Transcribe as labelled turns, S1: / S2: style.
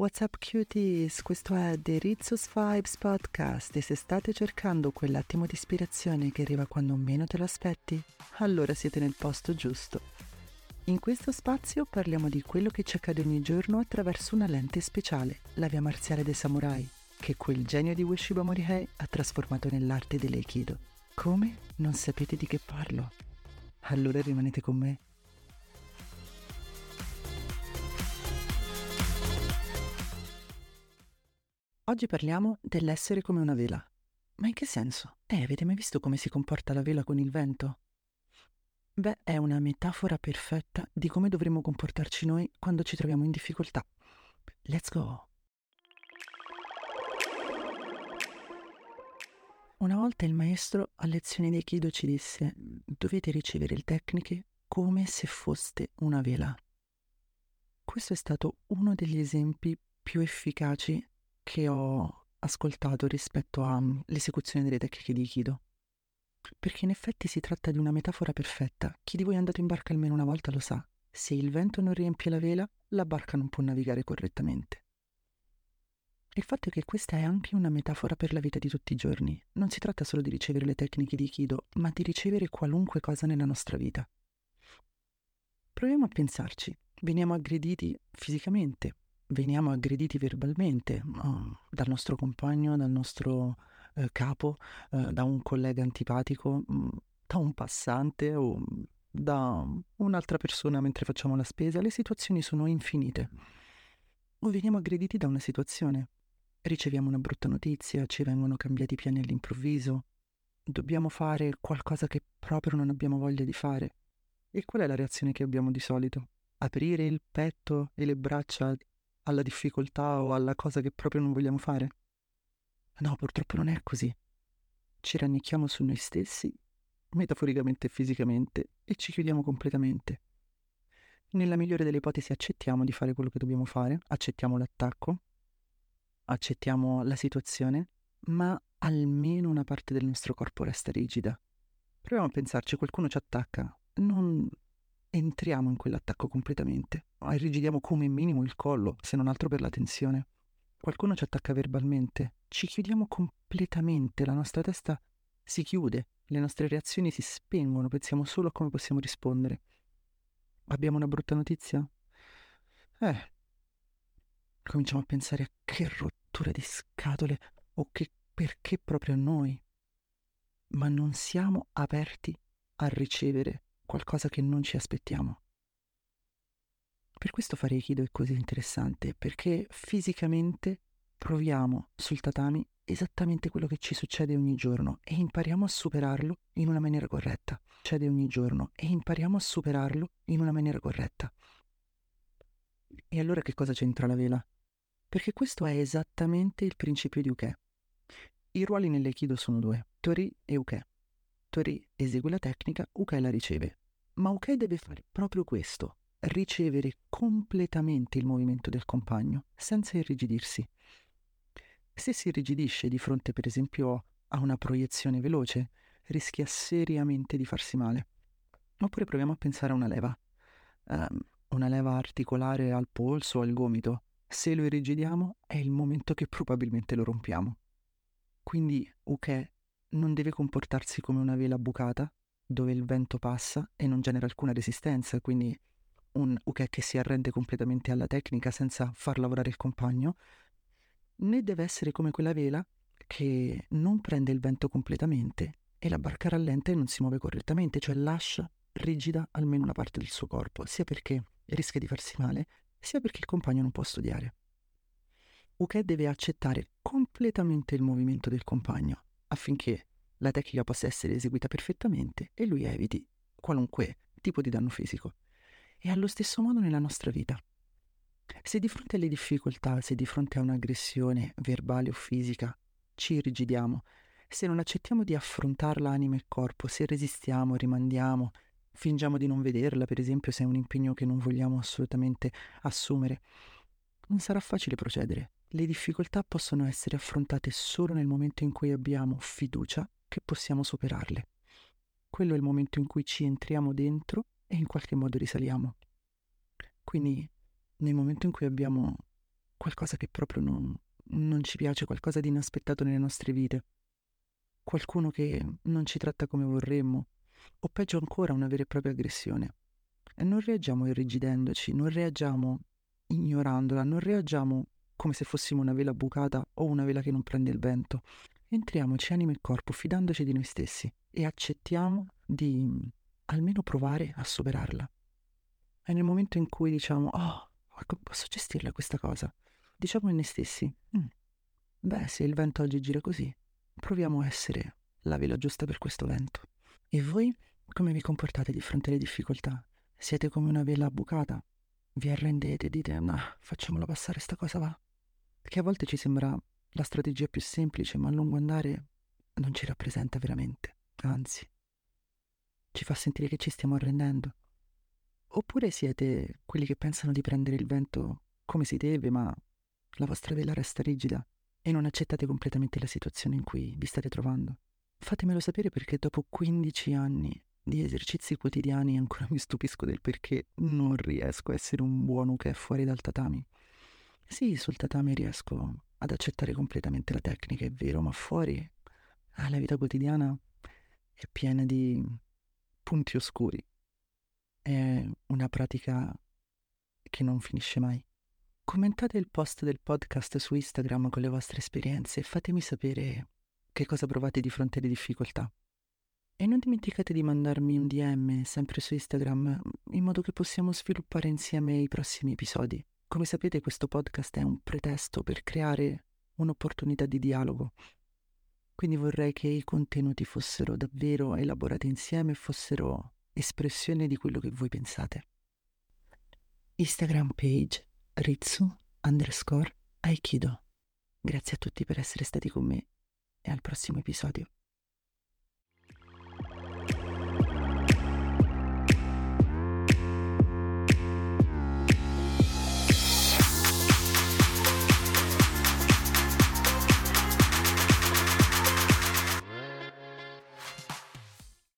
S1: What's up cuties? Questo è The Rizzo's Vibes Podcast e se state cercando quell'attimo di ispirazione che arriva quando meno te lo aspetti, allora siete nel posto giusto. In questo spazio parliamo di quello che ci accade ogni giorno attraverso una lente speciale, la via marziale dei samurai, che quel genio di Ueshiba Morihei ha trasformato nell'arte dell'Aikido. Come? Non sapete di che parlo? Allora rimanete con me Oggi parliamo dell'essere come una vela. Ma in che senso? Eh, avete mai visto come si comporta la vela con il vento? Beh, è una metafora perfetta di come dovremmo comportarci noi quando ci troviamo in difficoltà. Let's go! Una volta il maestro a lezione di Aikido ci disse dovete ricevere le tecniche come se foste una vela. Questo è stato uno degli esempi più efficaci che ho ascoltato rispetto all'esecuzione delle tecniche di Aikido. Perché in effetti si tratta di una metafora perfetta. Chi di voi è andato in barca almeno una volta lo sa. Se il vento non riempie la vela, la barca non può navigare correttamente. Il fatto è che questa è anche una metafora per la vita di tutti i giorni. Non si tratta solo di ricevere le tecniche di Aikido, ma di ricevere qualunque cosa nella nostra vita. Proviamo a pensarci. Veniamo aggrediti fisicamente, veniamo aggrediti verbalmente uh, dal nostro compagno, dal nostro uh, capo, uh, da un collega antipatico, um, da un passante o da un'altra persona mentre facciamo la spesa, le situazioni sono infinite. O veniamo aggrediti da una situazione, riceviamo una brutta notizia, ci vengono cambiati i piani all'improvviso, dobbiamo fare qualcosa che proprio non abbiamo voglia di fare. E qual è la reazione che abbiamo di solito? Aprire il petto e le braccia alla difficoltà o alla cosa che proprio non vogliamo fare? No, purtroppo non è così. Ci rannicchiamo su noi stessi, metaforicamente e fisicamente, e ci chiudiamo completamente. Nella migliore delle ipotesi accettiamo di fare quello che dobbiamo fare, accettiamo l'attacco, accettiamo la situazione, ma almeno una parte del nostro corpo resta rigida. Proviamo a pensarci, qualcuno ci attacca, non entriamo in quell'attacco completamente. Irrigidiamo come minimo il collo, se non altro per la tensione. Qualcuno ci attacca verbalmente, ci chiudiamo completamente, la nostra testa si chiude, le nostre reazioni si spengono, pensiamo solo a come possiamo rispondere. Abbiamo una brutta notizia? Eh, cominciamo a pensare a che rottura di scatole o che perché proprio a noi. Ma non siamo aperti a ricevere qualcosa che non ci aspettiamo. Per questo fare Aikido è così interessante, perché fisicamente proviamo sul tatami esattamente quello che ci succede ogni giorno e impariamo a superarlo in una maniera corretta. Succede ogni giorno e impariamo a superarlo in una maniera corretta. E allora che cosa c'entra la vela? Perché questo è esattamente il principio di Uke. I ruoli nell'Aikido sono due, Tori e Uke. Tori esegue la tecnica, Uke la riceve. Ma Ukai deve fare proprio questo, ricevere completamente il movimento del compagno, senza irrigidirsi. Se si irrigidisce di fronte, per esempio, a una proiezione veloce, rischia seriamente di farsi male. Oppure proviamo a pensare a una leva, um, una leva articolare al polso o al gomito. Se lo irrigidiamo è il momento che probabilmente lo rompiamo. Quindi Uke non deve comportarsi come una vela bucata, dove il vento passa e non genera alcuna resistenza, quindi un uke che si arrende completamente alla tecnica senza far lavorare il compagno, né deve essere come quella vela che non prende il vento completamente e la barca rallenta e non si muove correttamente, cioè lascia rigida almeno una parte del suo corpo, sia perché rischia di farsi male, sia perché il compagno non può studiare. Uke deve accettare completamente il movimento del compagno affinché la tecnica possa essere eseguita perfettamente e lui eviti qualunque tipo di danno fisico. E allo stesso modo nella nostra vita. Se di fronte alle difficoltà, se di fronte a un'aggressione verbale o fisica, ci irrigidiamo, se non accettiamo di affrontarla anima e corpo, se resistiamo, rimandiamo, fingiamo di non vederla, per esempio se è un impegno che non vogliamo assolutamente assumere, non sarà facile procedere. Le difficoltà possono essere affrontate solo nel momento in cui abbiamo fiducia che possiamo superarle. Quello è il momento in cui ci entriamo dentro e in qualche modo risaliamo. Quindi nel momento in cui abbiamo qualcosa che proprio non, non ci piace, qualcosa di inaspettato nelle nostre vite, qualcuno che non ci tratta come vorremmo, o peggio ancora una vera e propria aggressione. E non reagiamo irrigidendoci, non reagiamo ignorandola, non reagiamo come se fossimo una vela bucata o una vela che non prende il vento. Entriamoci anima e corpo fidandoci di noi stessi e accettiamo di almeno provare a superarla. È nel momento in cui diciamo, oh, posso gestirla questa cosa? Diciamo a noi stessi, mm, beh, se il vento oggi gira così, proviamo a essere la vela giusta per questo vento. E voi come vi comportate di fronte alle difficoltà? Siete come una vela bucata? Vi arrendete, dite, ma facciamola passare sta cosa va? Che a volte ci sembra la strategia più semplice, ma a lungo andare non ci rappresenta veramente, anzi, ci fa sentire che ci stiamo arrendendo. Oppure siete quelli che pensano di prendere il vento come si deve, ma la vostra vela resta rigida e non accettate completamente la situazione in cui vi state trovando. Fatemelo sapere perché dopo 15 anni di esercizi quotidiani ancora mi stupisco del perché non riesco a essere un buono che è fuori dal tatami. Sì, sul tatami riesco ad accettare completamente la tecnica, è vero, ma fuori ah, la vita quotidiana è piena di punti oscuri è una pratica che non finisce mai. Commentate il post del podcast su Instagram con le vostre esperienze e fatemi sapere che cosa provate di fronte alle difficoltà. E non dimenticate di mandarmi un DM sempre su Instagram in modo che possiamo sviluppare insieme i prossimi episodi. Come sapete questo podcast è un pretesto per creare un'opportunità di dialogo. Quindi vorrei che i contenuti fossero davvero elaborati insieme e fossero espressione di quello che voi pensate. Instagram page ritsu underscore aikido. Grazie a tutti per essere stati con me e al prossimo episodio.